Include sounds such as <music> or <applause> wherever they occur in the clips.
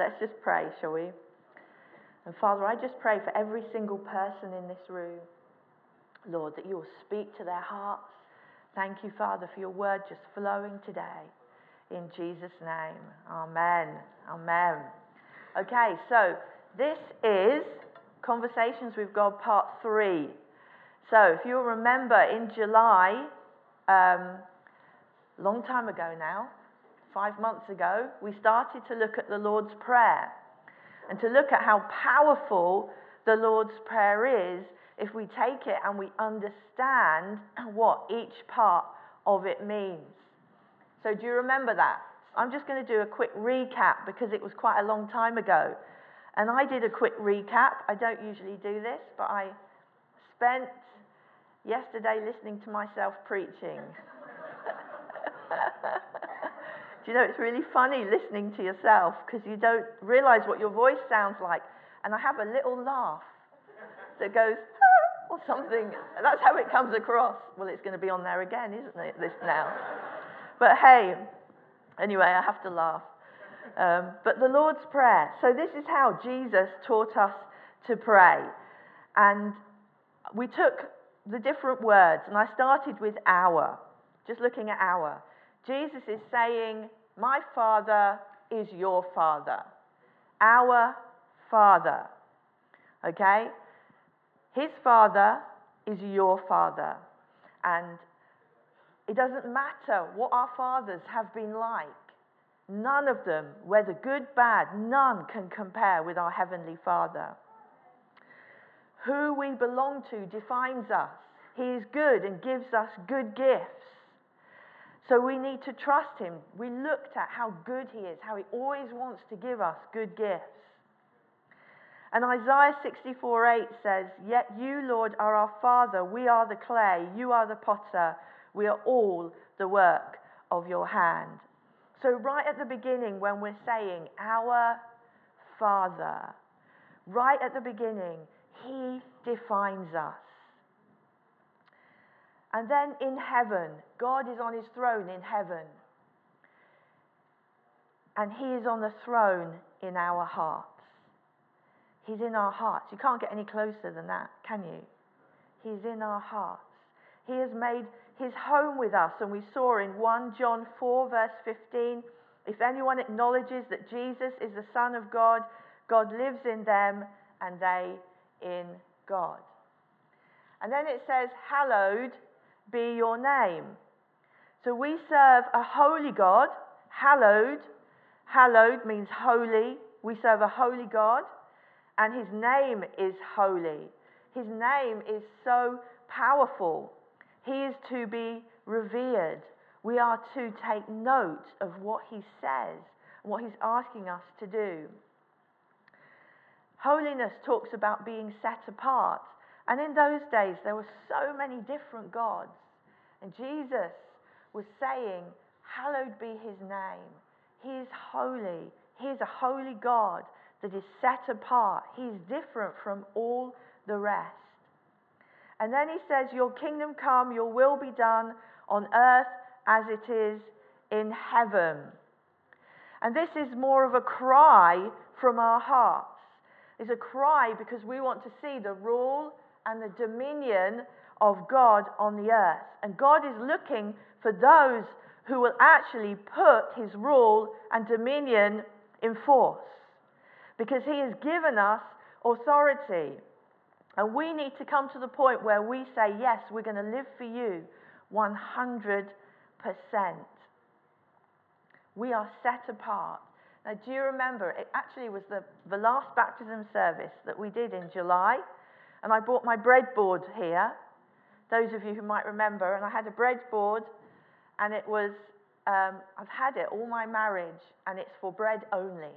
Let's just pray, shall we? And Father, I just pray for every single person in this room, Lord, that you will speak to their hearts. Thank you, Father, for your word just flowing today. In Jesus' name. Amen. Amen. Okay, so this is Conversations with God, part three. So, if you'll remember, in July, um, long time ago now, five months ago, we started to look at the Lord's Prayer and to look at how powerful the Lord's Prayer is if we take it and we understand <clears throat> what each part of it means. So, do you remember that? I'm just going to do a quick recap because it was quite a long time ago. And I did a quick recap. I don't usually do this, but I spent yesterday listening to myself preaching. <laughs> Do you know, it's really funny listening to yourself because you don't realize what your voice sounds like. And I have a little laugh that goes, ah, or something. That's how it comes across. Well, it's going to be on there again, isn't it, this now? But hey, anyway, I have to laugh. Um, but the Lord's Prayer. So, this is how Jesus taught us to pray. And we took the different words, and I started with our, just looking at our. Jesus is saying, My Father is your Father. Our Father. Okay? His Father is your Father. And it doesn't matter what our fathers have been like. None of them, whether good, bad, none can compare with our Heavenly Father. Who we belong to defines us. He is good and gives us good gifts. So we need to trust him. We looked at how good he is, how he always wants to give us good gifts. And Isaiah 64 8 says, Yet you, Lord, are our Father. We are the clay. You are the potter. We are all the work of your hand. So, right at the beginning, when we're saying, Our Father, right at the beginning, He defines us. And then in heaven, God is on his throne in heaven. And he is on the throne in our hearts. He's in our hearts. You can't get any closer than that, can you? He's in our hearts. He has made his home with us. And we saw in 1 John 4, verse 15 if anyone acknowledges that Jesus is the Son of God, God lives in them and they in God. And then it says, Hallowed be your name. So we serve a holy God, hallowed. Hallowed means holy. We serve a holy God, and his name is holy. His name is so powerful. He is to be revered. We are to take note of what he says and what he's asking us to do. Holiness talks about being set apart. And in those days, there were so many different gods. And Jesus was saying, Hallowed be his name. He is holy. He is a holy God that is set apart. He is different from all the rest. And then he says, Your kingdom come, your will be done on earth as it is in heaven. And this is more of a cry from our hearts. It's a cry because we want to see the rule and the dominion of God on the earth. And God is looking for those who will actually put his rule and dominion in force. Because he has given us authority. And we need to come to the point where we say, Yes, we're going to live for you 100%. We are set apart. Now, do you remember? It actually was the, the last baptism service that we did in July. And I brought my breadboard here those of you who might remember, and I had a breadboard, and it was, um, I've had it all my marriage, and it's for bread only.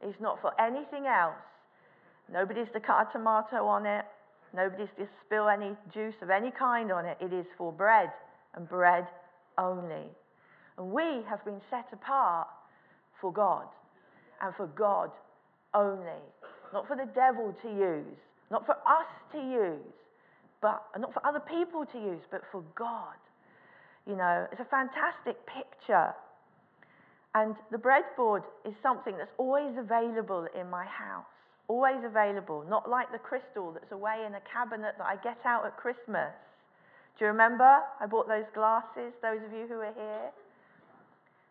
It's not for anything else. Nobody's to cut a tomato on it. Nobody's to spill any juice of any kind on it. It is for bread and bread only. And we have been set apart for God and for God only. Not for the devil to use, not for us to use, but not for other people to use, but for God. You know, it's a fantastic picture. And the breadboard is something that's always available in my house. Always available, not like the crystal that's away in a cabinet that I get out at Christmas. Do you remember? I bought those glasses, those of you who are here.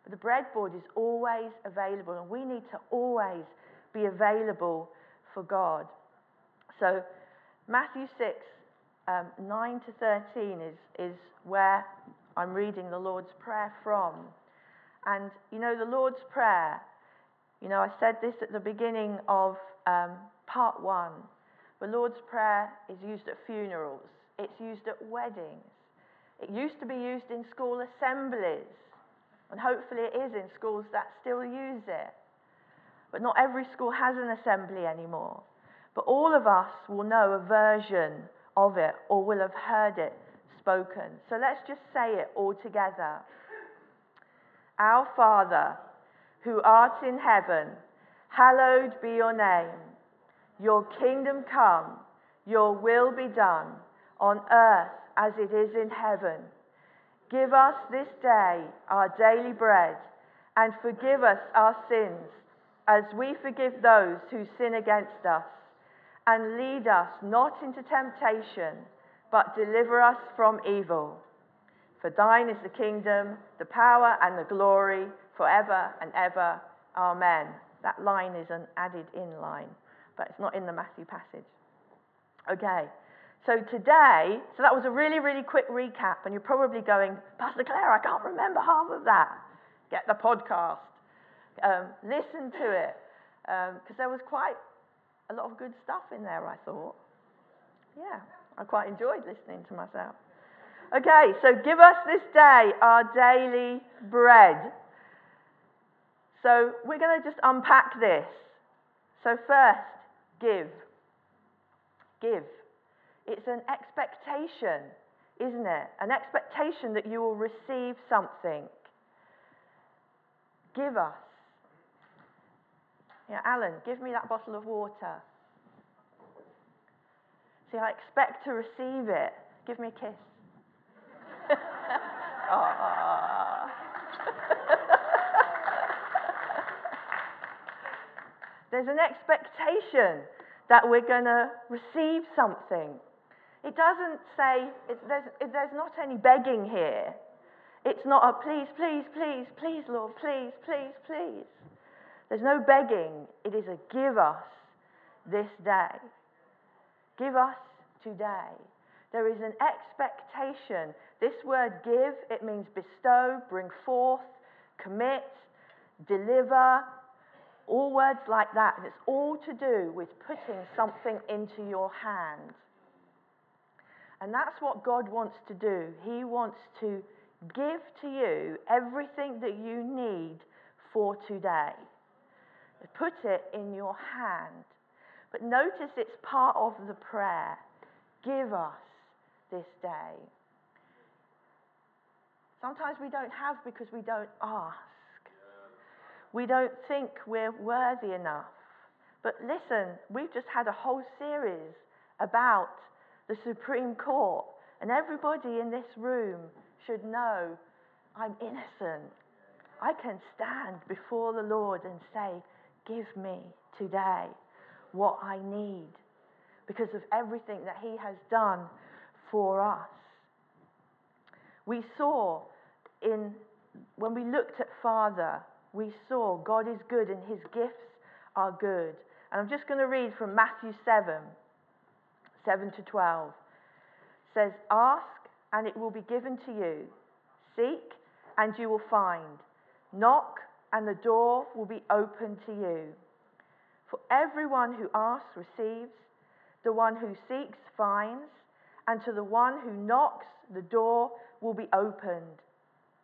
But the breadboard is always available, and we need to always be available for God. So, Matthew 6, um, 9 to 13 is, is where I'm reading the Lord's Prayer from. And you know, the Lord's Prayer, you know, I said this at the beginning of um, part one. The Lord's Prayer is used at funerals, it's used at weddings, it used to be used in school assemblies, and hopefully it is in schools that still use it. But not every school has an assembly anymore. But all of us will know a version of it or will have heard it spoken. So let's just say it all together. Our Father, who art in heaven, hallowed be your name. Your kingdom come, your will be done, on earth as it is in heaven. Give us this day our daily bread, and forgive us our sins, as we forgive those who sin against us. And lead us not into temptation, but deliver us from evil. For thine is the kingdom, the power, and the glory forever and ever. Amen. That line is an added in line, but it's not in the Matthew passage. Okay, so today, so that was a really, really quick recap, and you're probably going, Pastor Claire, I can't remember half of that. Get the podcast, um, listen to it, because um, there was quite a lot of good stuff in there, I thought. Yeah, I quite enjoyed listening to myself. Okay, so give us this day our daily bread. So we're going to just unpack this. So, first, give. Give. It's an expectation, isn't it? An expectation that you will receive something. Give us. Yeah, Alan, give me that bottle of water. See, I expect to receive it. Give me a kiss. <laughs> There's an expectation that we're going to receive something. It doesn't say, it, there's, it, there's not any begging here. It's not a please, please, please, please, Lord, please, please, please. There's no begging. It is a give us this day. Give us today. There is an expectation. This word give, it means bestow, bring forth, commit, deliver, all words like that. And it's all to do with putting something into your hand. And that's what God wants to do. He wants to give to you everything that you need for today. Put it in your hand. But notice it's part of the prayer. Give us this day. Sometimes we don't have because we don't ask. We don't think we're worthy enough. But listen, we've just had a whole series about the Supreme Court, and everybody in this room should know I'm innocent. I can stand before the Lord and say, Give me today what I need because of everything that He has done for us. We saw in, when we looked at Father, we saw God is good and His gifts are good. And I'm just going to read from Matthew 7 7 to 12. It says, Ask and it will be given to you. Seek and you will find. Knock and the door will be open to you. For everyone who asks receives, the one who seeks finds, and to the one who knocks, the door will be opened.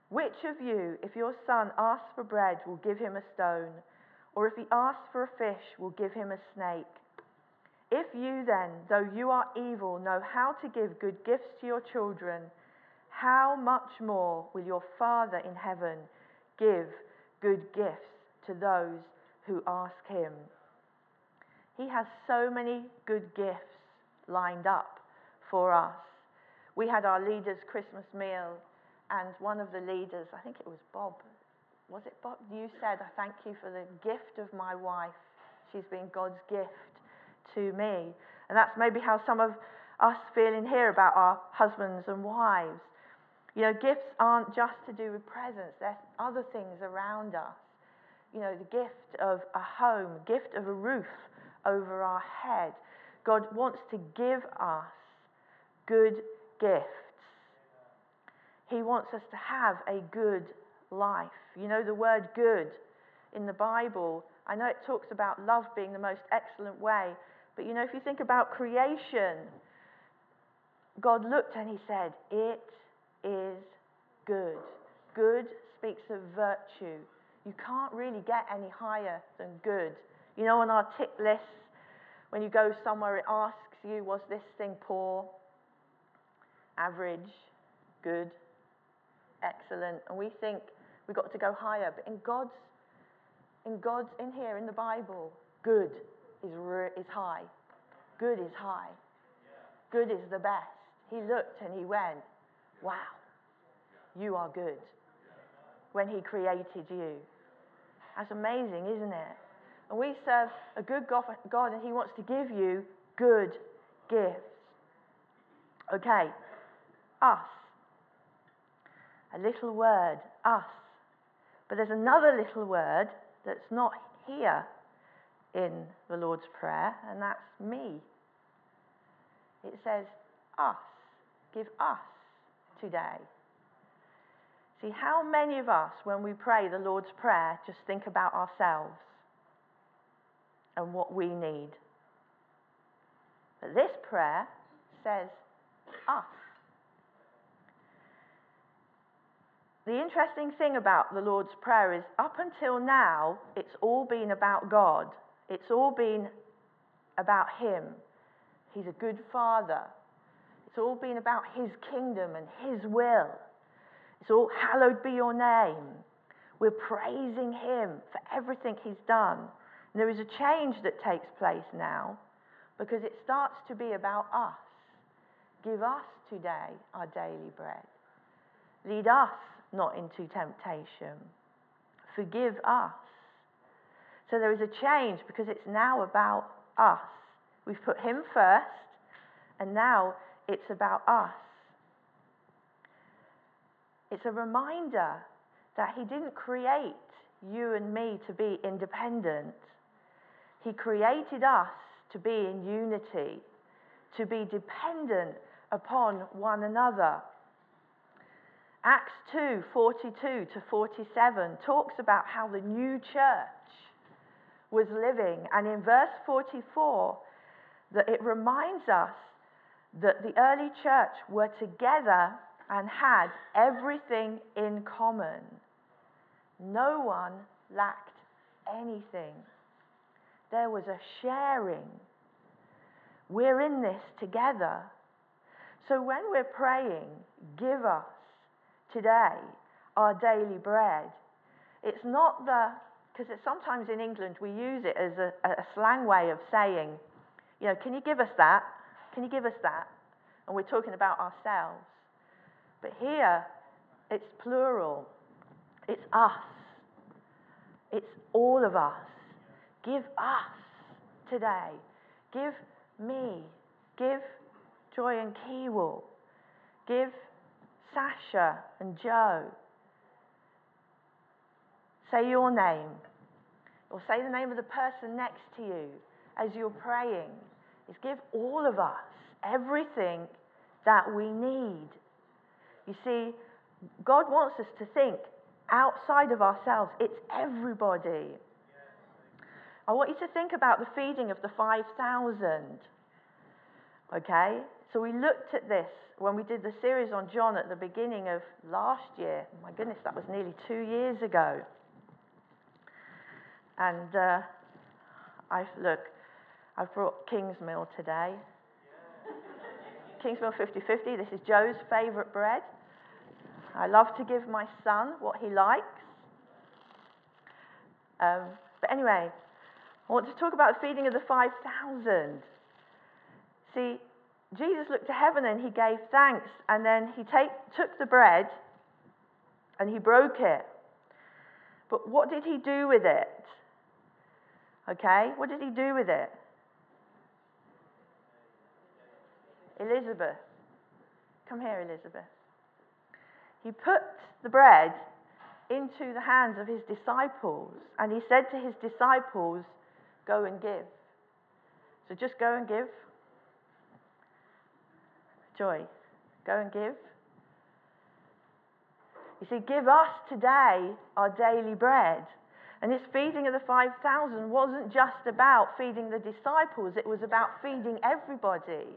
Which of you, if your son asks for bread, will give him a stone? Or if he asks for a fish, will give him a snake? If you then, though you are evil, know how to give good gifts to your children, how much more will your Father in heaven give good gifts to those who ask him? He has so many good gifts lined up for us. We had our leaders' Christmas meal, and one of the leaders, I think it was Bob, was it Bob? You said, I thank you for the gift of my wife. She's been God's gift to me. And that's maybe how some of us feel in here about our husbands and wives. You know, gifts aren't just to do with presents, there's other things around us. You know, the gift of a home, gift of a roof over our head. God wants to give us good gifts. He wants us to have a good life. You know, the word good in the Bible, I know it talks about love being the most excellent way, but you know, if you think about creation, God looked and he said, It is good. Good speaks of virtue. You can't really get any higher than good. You know, on our tick list, when you go somewhere, it asks you, Was this thing poor, average, good, excellent? And we think we've got to go higher. But in God's, in God's, in here, in the Bible, good is, is high. Good is high. Good is the best. He looked and he went, Wow, you are good. When he created you. That's amazing, isn't it? And we serve a good God, and he wants to give you good gifts. Okay, us. A little word, us. But there's another little word that's not here in the Lord's Prayer, and that's me. It says us. Give us today. See, how many of us, when we pray the Lord's Prayer, just think about ourselves and what we need? But this prayer says us. The interesting thing about the Lord's Prayer is up until now, it's all been about God. It's all been about Him. He's a good Father. It's all been about His kingdom and His will. It's all hallowed be your name. We're praising Him for everything He's done. And there is a change that takes place now because it starts to be about us. Give us today our daily bread. Lead us not into temptation. Forgive us. So there is a change because it's now about us. We've put Him first, and now it's about us. It's a reminder that He didn't create you and me to be independent. He created us to be in unity, to be dependent upon one another. Acts 2 42 to 47 talks about how the new church was living. And in verse 44, that it reminds us that the early church were together and had everything in common. No one lacked anything. There was a sharing. We're in this together. So when we're praying, give us today our daily bread. It's not the, because sometimes in England we use it as a, a slang way of saying, you know, can you give us that? Can you give us that? And we're talking about ourselves. But here, it's plural. It's us. It's all of us. Give us today. Give me. Give Joy and Kewell. Give Sasha and Joe. Say your name, or say the name of the person next to you as you're praying. Is give all of us everything that we need. You see, God wants us to think outside of ourselves. It's everybody. I want you to think about the feeding of the 5,000. Okay? So we looked at this when we did the series on John at the beginning of last year. My goodness, that was nearly two years ago. And uh, I look, I've brought Kingsmill today. Kingsmill 50-50. This is Joe's favourite bread. I love to give my son what he likes. Um, but anyway, I want to talk about the feeding of the 5,000. See, Jesus looked to heaven and he gave thanks, and then he take, took the bread and he broke it. But what did he do with it? Okay, what did he do with it? Elizabeth. Come here, Elizabeth. He put the bread into the hands of his disciples, and he said to his disciples, Go and give. So just go and give. Joy, go and give. You see, give us today our daily bread. And this feeding of the 5,000 wasn't just about feeding the disciples, it was about feeding everybody.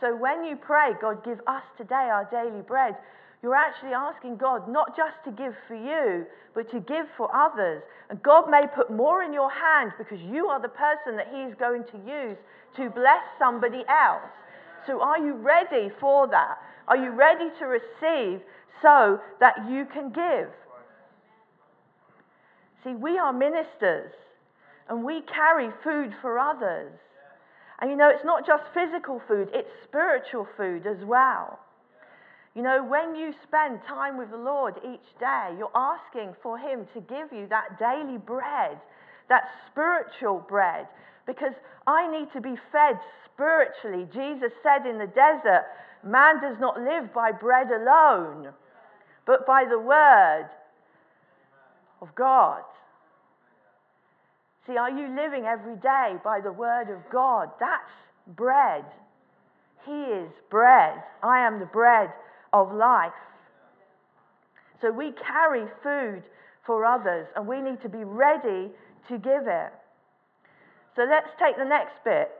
So when you pray, God, give us today our daily bread, you're actually asking God not just to give for you, but to give for others. And God may put more in your hands because you are the person that He's going to use to bless somebody else. So are you ready for that? Are you ready to receive so that you can give? See, we are ministers and we carry food for others. And you know, it's not just physical food, it's spiritual food as well. You know, when you spend time with the Lord each day, you're asking for Him to give you that daily bread, that spiritual bread, because I need to be fed spiritually. Jesus said in the desert, Man does not live by bread alone, but by the word of God. See, are you living every day by the word of God? That's bread. He is bread. I am the bread of life. So we carry food for others and we need to be ready to give it. So let's take the next bit.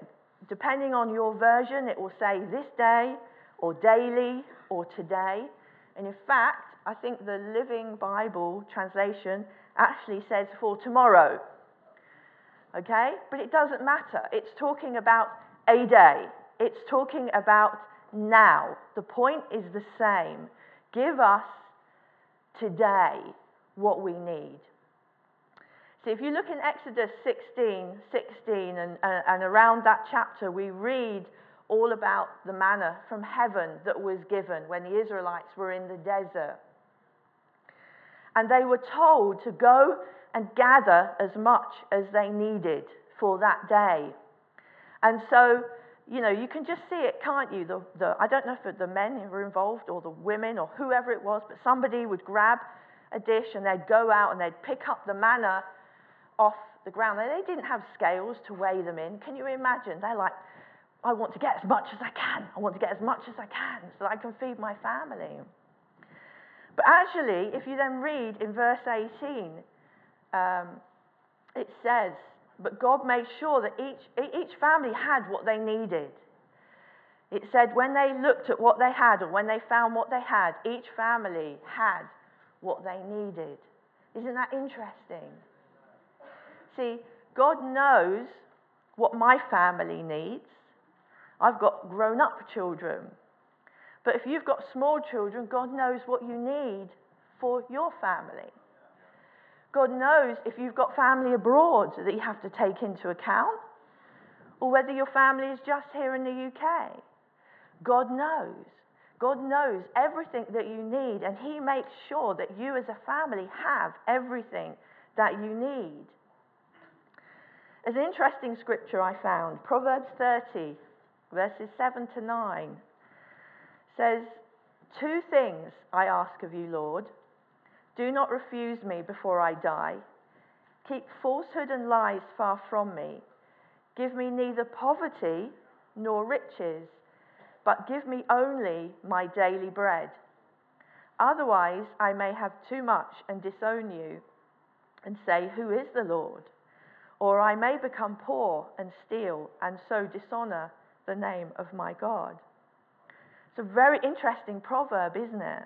Depending on your version, it will say this day or daily or today. And in fact, I think the Living Bible translation actually says for tomorrow. Okay? But it doesn't matter. It's talking about a day, it's talking about now. The point is the same. Give us today what we need. See, if you look in Exodus 16, 16, and, uh, and around that chapter, we read all about the manna from heaven that was given when the Israelites were in the desert. And they were told to go and gather as much as they needed for that day. And so you know, you can just see it, can't you? The, the, I don't know if the men were involved or the women or whoever it was, but somebody would grab a dish and they'd go out and they'd pick up the manna off the ground. They didn't have scales to weigh them in. Can you imagine? They're like, I want to get as much as I can. I want to get as much as I can so that I can feed my family. But actually, if you then read in verse 18, um, it says, but God made sure that each, each family had what they needed. It said when they looked at what they had or when they found what they had, each family had what they needed. Isn't that interesting? See, God knows what my family needs. I've got grown up children. But if you've got small children, God knows what you need for your family. God knows if you've got family abroad that you have to take into account, or whether your family is just here in the UK. God knows. God knows everything that you need, and He makes sure that you as a family have everything that you need. There's an interesting scripture I found Proverbs 30, verses 7 to 9 says, Two things I ask of you, Lord do not refuse me before I die. Keep falsehood and lies far from me. Give me neither poverty nor riches, but give me only my daily bread. Otherwise, I may have too much and disown you and say, Who is the Lord? Or I may become poor and steal and so dishonor the name of my God. It's a very interesting proverb, isn't it?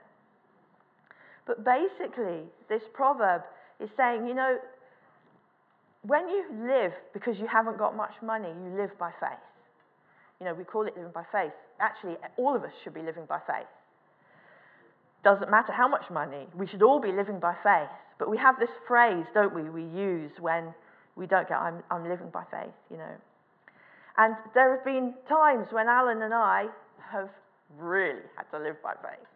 But basically, this proverb is saying, you know, when you live because you haven't got much money, you live by faith. You know, we call it living by faith. Actually, all of us should be living by faith. Doesn't matter how much money, we should all be living by faith. But we have this phrase, don't we, we use when we don't get, I'm, I'm living by faith, you know. And there have been times when Alan and I have really had to live by faith.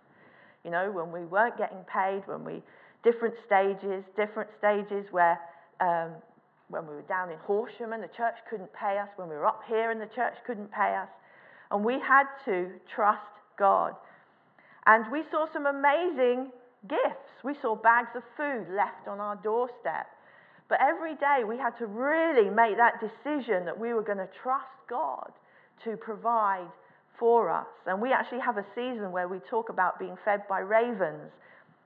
You know, when we weren't getting paid, when we different stages, different stages where um, when we were down in Horsham and the church couldn't pay us, when we were up here and the church couldn't pay us. And we had to trust God. And we saw some amazing gifts. We saw bags of food left on our doorstep. But every day we had to really make that decision that we were going to trust God to provide for us. And we actually have a season where we talk about being fed by ravens.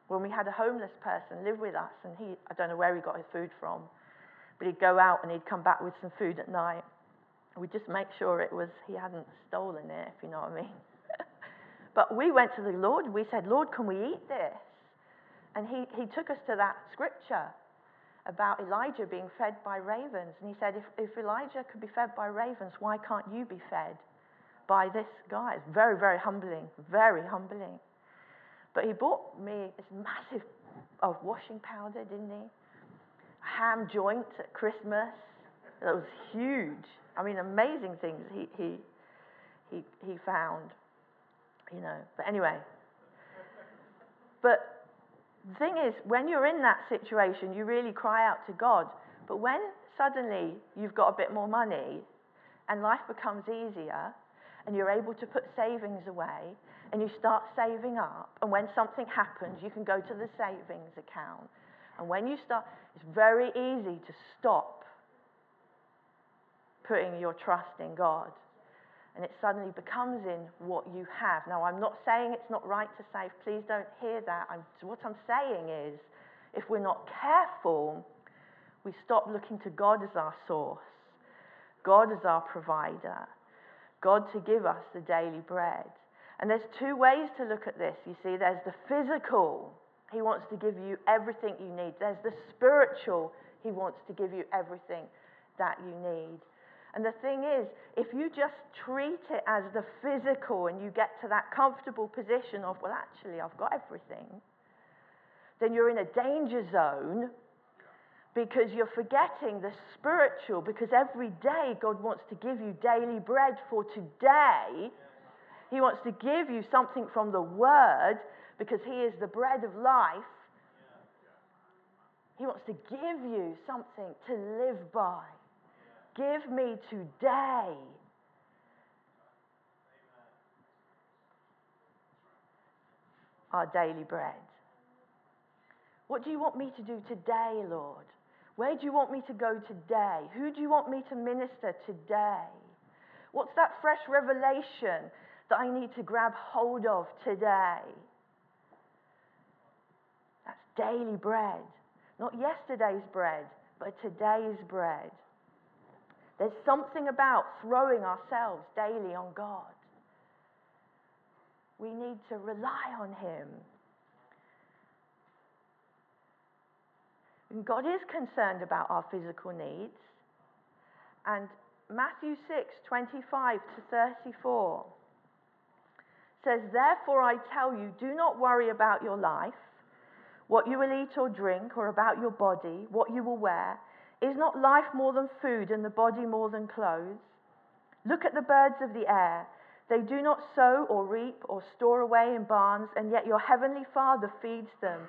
When we had a homeless person live with us, and he, I don't know where he got his food from, but he'd go out and he'd come back with some food at night. We'd just make sure it was, he hadn't stolen it, if you know what I mean. <laughs> but we went to the Lord, and we said, Lord, can we eat this? And he, he took us to that scripture about Elijah being fed by ravens. And he said, if, if Elijah could be fed by ravens, why can't you be fed by this guy? It's very, very humbling, very humbling. But he bought me this massive of washing powder, didn't he? A ham joint at Christmas. That was huge. I mean, amazing things he, he, he, he found, you know. But anyway. But the thing is, when you're in that situation, you really cry out to God. But when suddenly you've got a bit more money and life becomes easier and you're able to put savings away and you start saving up, and when something happens, you can go to the savings account. And when you start, it's very easy to stop putting your trust in God. And it suddenly becomes in what you have. Now, I'm not saying it's not right to save. Please don't hear that. I'm, what I'm saying is, if we're not careful, we stop looking to God as our source, God as our provider, God to give us the daily bread. And there's two ways to look at this. You see, there's the physical. He wants to give you everything you need. There's the spiritual. He wants to give you everything that you need. And the thing is, if you just treat it as the physical and you get to that comfortable position of, well, actually, I've got everything, then you're in a danger zone because you're forgetting the spiritual. Because every day, God wants to give you daily bread for today. He wants to give you something from the Word because He is the bread of life. He wants to give you something to live by. Give me today. Our daily bread. What do you want me to do today, Lord? Where do you want me to go today? Who do you want me to minister today? What's that fresh revelation that I need to grab hold of today? That's daily bread. Not yesterday's bread, but today's bread. There's something about throwing ourselves daily on God. We need to rely on Him. And God is concerned about our physical needs. And Matthew 6 25 to 34 says, Therefore I tell you, do not worry about your life, what you will eat or drink, or about your body, what you will wear. Is not life more than food and the body more than clothes? Look at the birds of the air. They do not sow or reap or store away in barns, and yet your heavenly Father feeds them.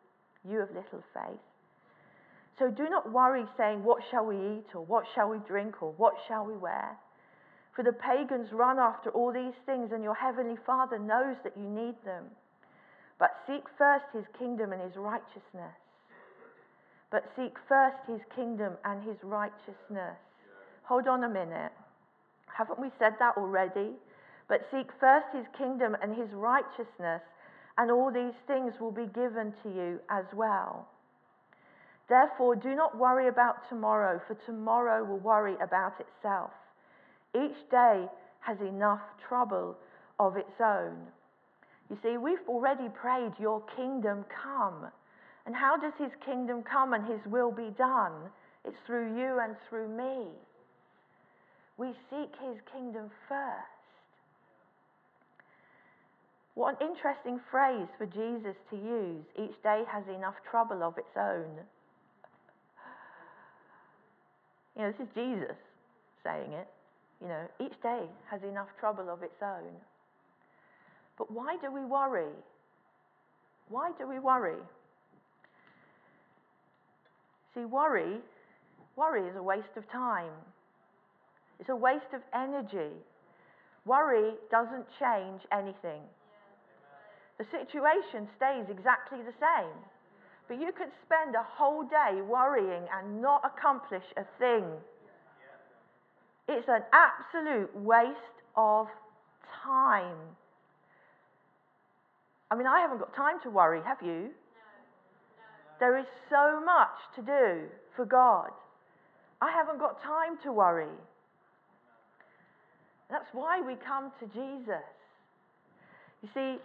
you of little faith? So do not worry, saying, What shall we eat, or what shall we drink, or what shall we wear? For the pagans run after all these things, and your heavenly Father knows that you need them. But seek first his kingdom and his righteousness but seek first his kingdom and his righteousness. Hold on a minute. Haven't we said that already? But seek first his kingdom and his righteousness, and all these things will be given to you as well. Therefore, do not worry about tomorrow, for tomorrow will worry about itself. Each day has enough trouble of its own. You see, we've already prayed, Your kingdom come. And how does his kingdom come and his will be done? It's through you and through me. We seek his kingdom first. What an interesting phrase for Jesus to use. Each day has enough trouble of its own. You know, this is Jesus saying it. You know, each day has enough trouble of its own. But why do we worry? Why do we worry? See, worry, worry is a waste of time. It's a waste of energy. Worry doesn't change anything. The situation stays exactly the same. But you could spend a whole day worrying and not accomplish a thing. It's an absolute waste of time. I mean, I haven't got time to worry, have you? There is so much to do for God. I haven't got time to worry. That's why we come to Jesus. You see,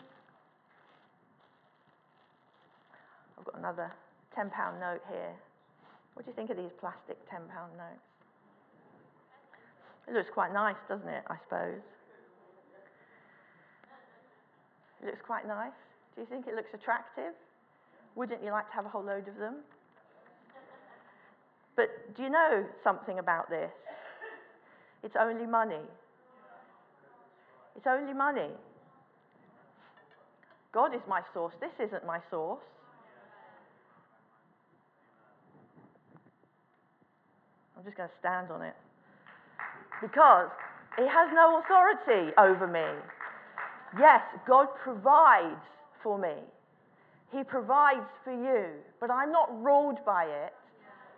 I've got another £10 note here. What do you think of these plastic £10 notes? It looks quite nice, doesn't it, I suppose? It looks quite nice. Do you think it looks attractive? Wouldn't you like to have a whole load of them? But do you know something about this? It's only money. It's only money. God is my source. This isn't my source. I'm just going to stand on it. Because it has no authority over me. Yes, God provides for me. He provides for you, but I'm not ruled by it.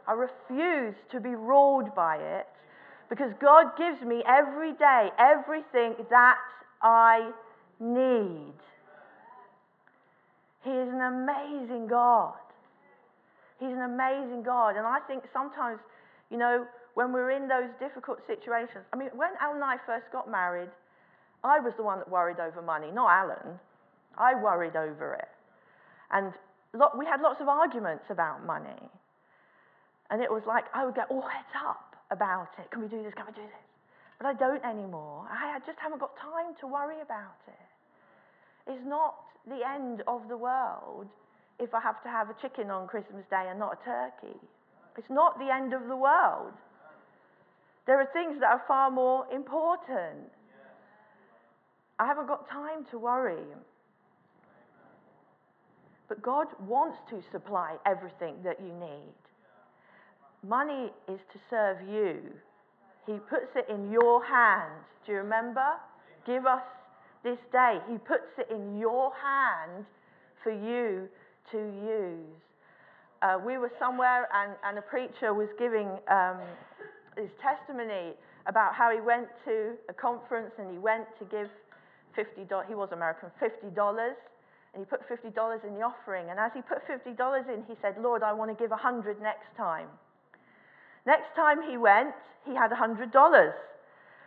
I refuse to be ruled by it because God gives me every day everything that I need. He is an amazing God. He's an amazing God. And I think sometimes, you know, when we're in those difficult situations, I mean, when Alan and I first got married, I was the one that worried over money, not Alan. I worried over it. And we had lots of arguments about money. And it was like, I would get all het up about it. Can we do this? Can we do this? But I don't anymore. I just haven't got time to worry about it. It's not the end of the world if I have to have a chicken on Christmas Day and not a turkey. It's not the end of the world. There are things that are far more important. I haven't got time to worry. But God wants to supply everything that you need. Money is to serve you. He puts it in your hand. Do you remember? Give us this day. He puts it in your hand for you to use. Uh, we were somewhere and, and a preacher was giving um, his testimony about how he went to a conference and he went to give $50, he was American, $50 and he put $50 in the offering. And as he put $50 in, he said, Lord, I want to give 100 next time. Next time he went, he had $100.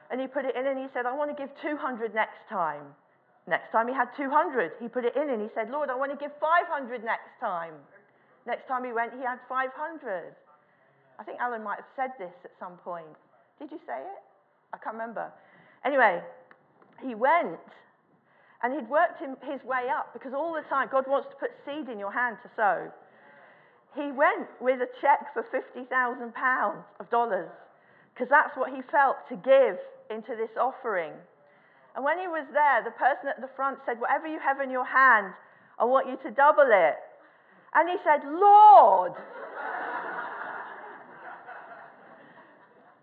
And he put it in and he said, I want to give 200 next time. Next time he had 200. He put it in and he said, Lord, I want to give 500 next time. Next time he went, he had 500. I think Alan might have said this at some point. Did you say it? I can't remember. Anyway, he went and he'd worked him, his way up because all the time God wants to put seed in your hand to sow. He went with a check for £50,000 of dollars because that's what he felt to give into this offering. And when he was there, the person at the front said, Whatever you have in your hand, I want you to double it. And he said, Lord. <laughs>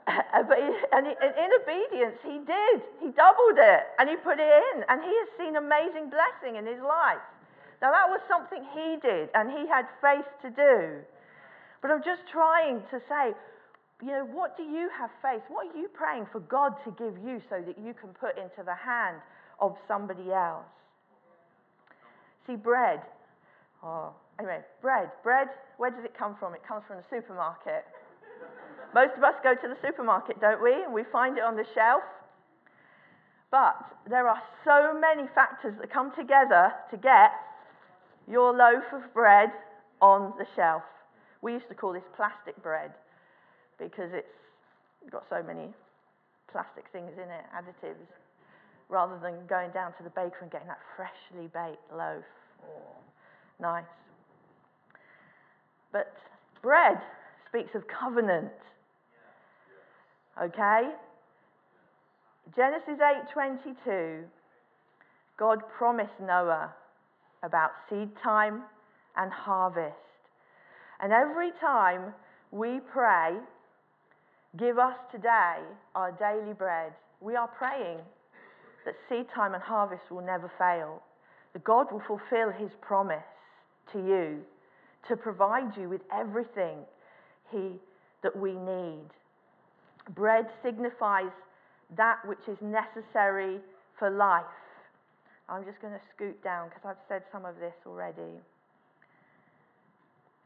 Uh, but he, and he, in obedience, he did. He doubled it and he put it in. And he has seen amazing blessing in his life. Now, that was something he did and he had faith to do. But I'm just trying to say, you know, what do you have faith? What are you praying for God to give you so that you can put into the hand of somebody else? See, bread. Oh, anyway, bread. Bread, where does it come from? It comes from the supermarket. Most of us go to the supermarket, don't we? And we find it on the shelf. But there are so many factors that come together to get your loaf of bread on the shelf. We used to call this plastic bread because it's got so many plastic things in it, additives, rather than going down to the baker and getting that freshly baked loaf. Oh, nice. But bread speaks of covenant. Okay? Genesis 8:22 God promised Noah about seed time and harvest. And every time we pray, give us today our daily bread, we are praying that seed time and harvest will never fail. That God will fulfill his promise to you to provide you with everything he, that we need. Bread signifies that which is necessary for life. I'm just going to scoot down because I've said some of this already.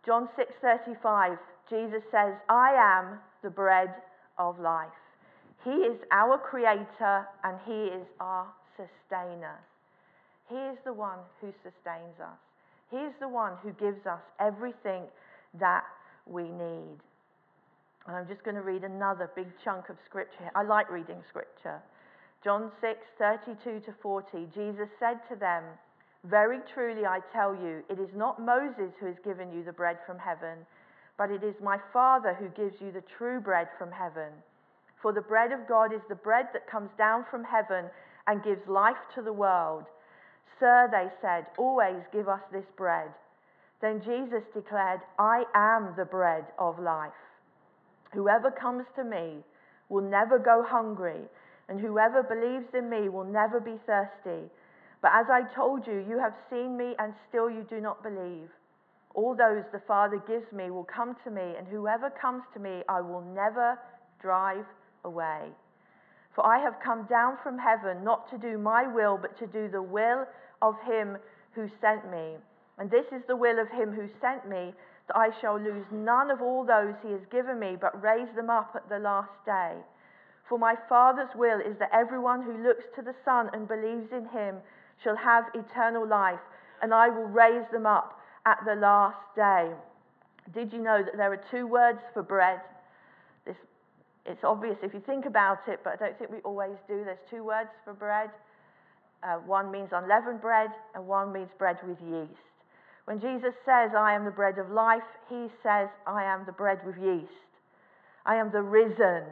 John 6:35 Jesus says, "I am the bread of life." He is our creator and he is our sustainer. He is the one who sustains us. He is the one who gives us everything that we need. And I'm just going to read another big chunk of scripture. I like reading scripture. John 6, 32 to 40. Jesus said to them, Very truly I tell you, it is not Moses who has given you the bread from heaven, but it is my Father who gives you the true bread from heaven. For the bread of God is the bread that comes down from heaven and gives life to the world. Sir, they said, always give us this bread. Then Jesus declared, I am the bread of life. Whoever comes to me will never go hungry, and whoever believes in me will never be thirsty. But as I told you, you have seen me, and still you do not believe. All those the Father gives me will come to me, and whoever comes to me, I will never drive away. For I have come down from heaven not to do my will, but to do the will of him who sent me. And this is the will of him who sent me that I shall lose none of all those he has given me, but raise them up at the last day. For my Father's will is that everyone who looks to the Son and believes in him shall have eternal life, and I will raise them up at the last day. Did you know that there are two words for bread? It's obvious if you think about it, but I don't think we always do. There's two words for bread. Uh, one means unleavened bread, and one means bread with yeast. When Jesus says, I am the bread of life, he says, I am the bread with yeast. I am the risen.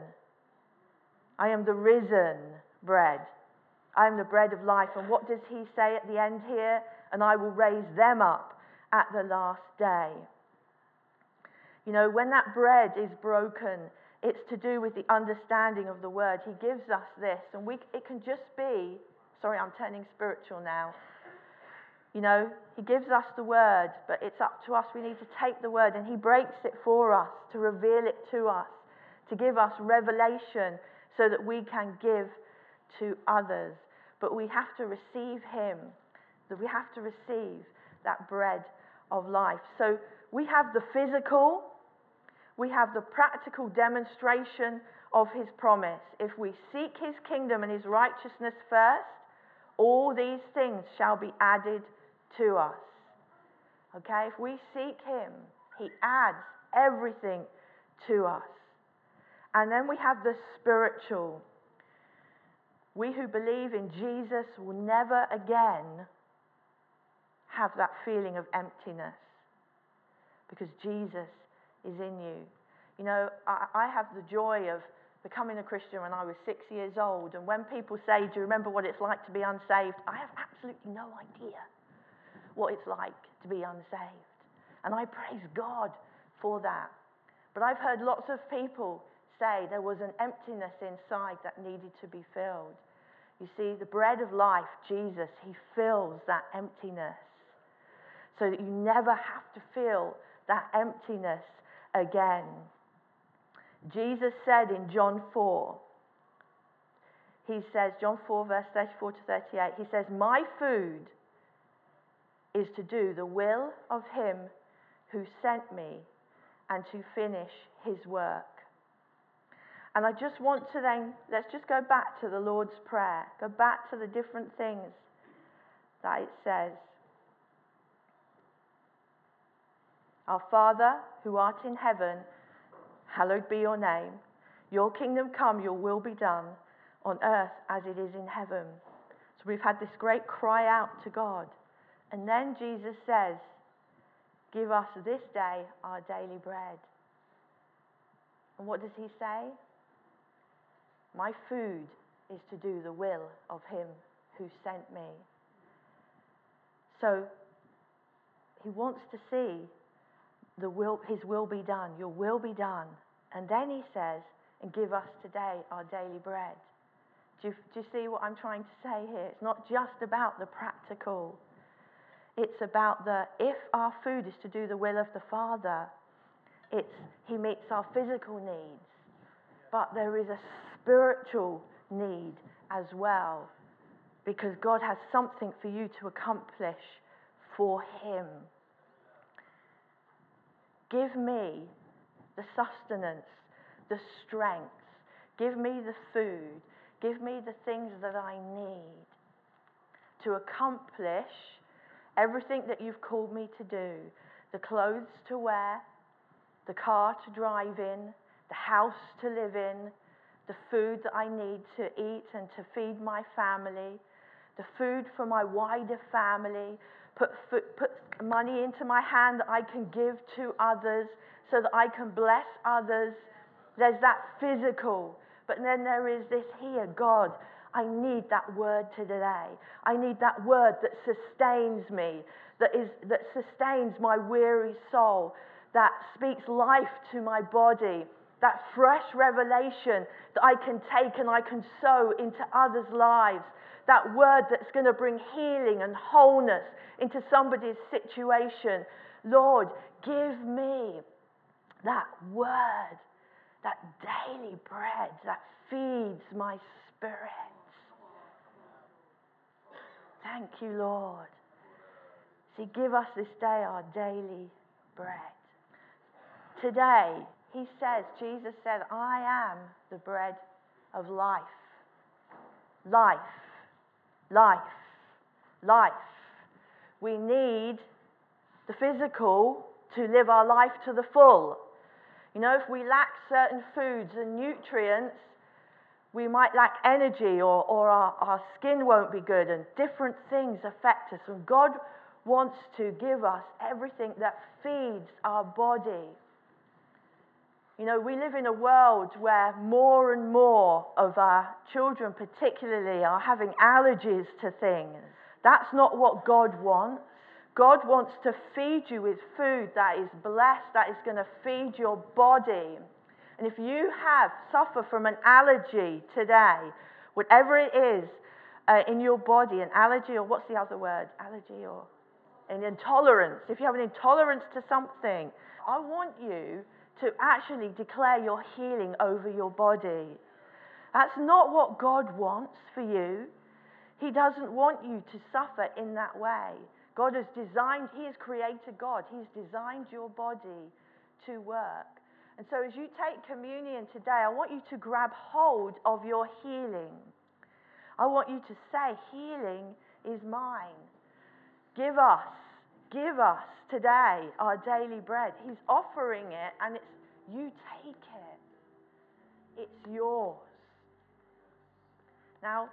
I am the risen bread. I am the bread of life. And what does he say at the end here? And I will raise them up at the last day. You know, when that bread is broken, it's to do with the understanding of the word. He gives us this, and we, it can just be sorry, I'm turning spiritual now. You know, He gives us the word, but it's up to us. We need to take the word, and He breaks it for us to reveal it to us, to give us revelation so that we can give to others. But we have to receive Him, that we have to receive that bread of life. So we have the physical, we have the practical demonstration of His promise. If we seek His kingdom and His righteousness first, all these things shall be added to us. Okay? If we seek Him, He adds everything to us. And then we have the spiritual. We who believe in Jesus will never again have that feeling of emptiness because Jesus is in you. You know, I, I have the joy of becoming a Christian when I was six years old. And when people say, Do you remember what it's like to be unsaved? I have absolutely no idea what it's like to be unsaved. And I praise God for that. But I've heard lots of people say there was an emptiness inside that needed to be filled. You see, the bread of life, Jesus, he fills that emptiness so that you never have to feel that emptiness again. Jesus said in John 4, he says, John 4, verse 34 to 38, he says, My food is to do the will of him who sent me and to finish his work. And I just want to then, let's just go back to the Lord's Prayer, go back to the different things that it says. Our Father, who art in heaven, hallowed be your name. Your kingdom come, your will be done on earth as it is in heaven. So we've had this great cry out to God. And then Jesus says, Give us this day our daily bread. And what does he say? My food is to do the will of him who sent me. So he wants to see the will, his will be done, your will be done. And then he says, and give us today our daily bread. Do you, do you see what I'm trying to say here? It's not just about the practical. It's about the if our food is to do the will of the Father, it's He meets our physical needs, but there is a spiritual need as well because God has something for you to accomplish for Him. Give me the sustenance, the strength. Give me the food. Give me the things that I need to accomplish everything that you've called me to do the clothes to wear, the car to drive in, the house to live in, the food that I need to eat and to feed my family, the food for my wider family, put, put money into my hand that I can give to others so that I can bless others. There's that physical. But then there is this here God, I need that word today. I need that word that sustains me, that, is, that sustains my weary soul, that speaks life to my body, that fresh revelation that I can take and I can sow into others' lives, that word that's going to bring healing and wholeness into somebody's situation. Lord, give me that word, that daily bread that feeds my spirit. Thank you, Lord. See, give us this day our daily bread. Today, he says, Jesus said, I am the bread of life. Life, life, life. We need the physical to live our life to the full. You know, if we lack certain foods and nutrients, we might lack energy or, or our, our skin won't be good, and different things affect us. And God wants to give us everything that feeds our body. You know, we live in a world where more and more of our children, particularly, are having allergies to things. That's not what God wants. God wants to feed you with food that is blessed, that is going to feed your body. And if you have suffer from an allergy today, whatever it is uh, in your body, an allergy or what's the other word? Allergy or an intolerance. If you have an intolerance to something, I want you to actually declare your healing over your body. That's not what God wants for you. He doesn't want you to suffer in that way. God has designed, He is creator God. He's designed your body to work. And so as you take communion today, I want you to grab hold of your healing. I want you to say, Healing is mine. Give us, give us today our daily bread. He's offering it, and it's you take it. It's yours. Now,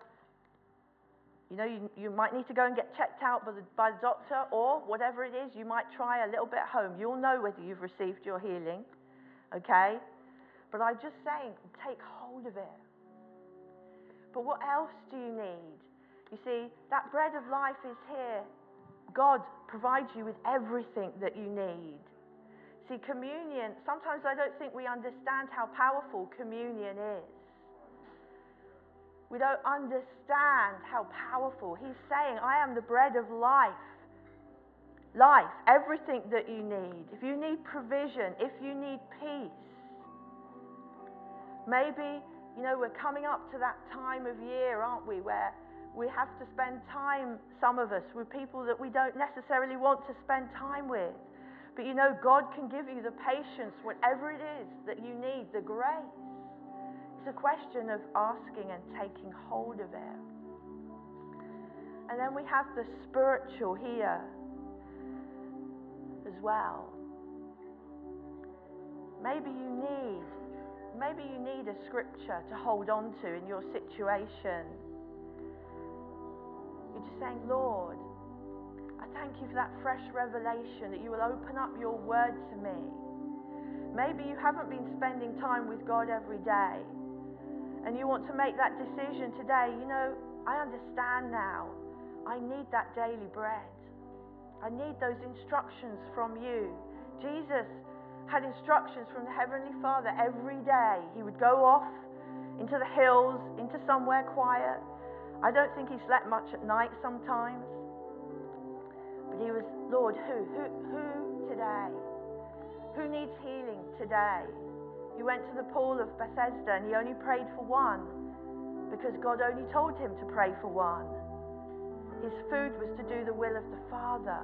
you know, you, you might need to go and get checked out by the, by the doctor or whatever it is. You might try a little bit at home. You'll know whether you've received your healing okay? But I'm just saying, take hold of it. But what else do you need? You see, that bread of life is here. God provides you with everything that you need. See, communion, sometimes I don't think we understand how powerful communion is. We don't understand how powerful. He's saying, I am the bread of life life, everything that you need, if you need provision, if you need peace, maybe, you know, we're coming up to that time of year, aren't we, where we have to spend time, some of us, with people that we don't necessarily want to spend time with. But you know, God can give you the patience, whatever it is that you need, the grace. It's a question of asking and taking hold of it. And then we have the spiritual here as well. Maybe you need, maybe you need a scripture to hold on to in your situation. You're just saying, Lord, I thank you for that fresh revelation that you will open up your word to me. Maybe you haven't been spending time with God every day and you want to make that decision today. You know, I understand now. I need that daily bread. I need those instructions from you. Jesus had instructions from the Heavenly Father every day. He would go off into the hills, into somewhere quiet. I don't think he slept much at night sometimes. But he was, Lord, who? Who, who today? Who needs healing today? He went to the pool of Bethesda and he only prayed for one because God only told him to pray for one. His food was to do the will of the Father.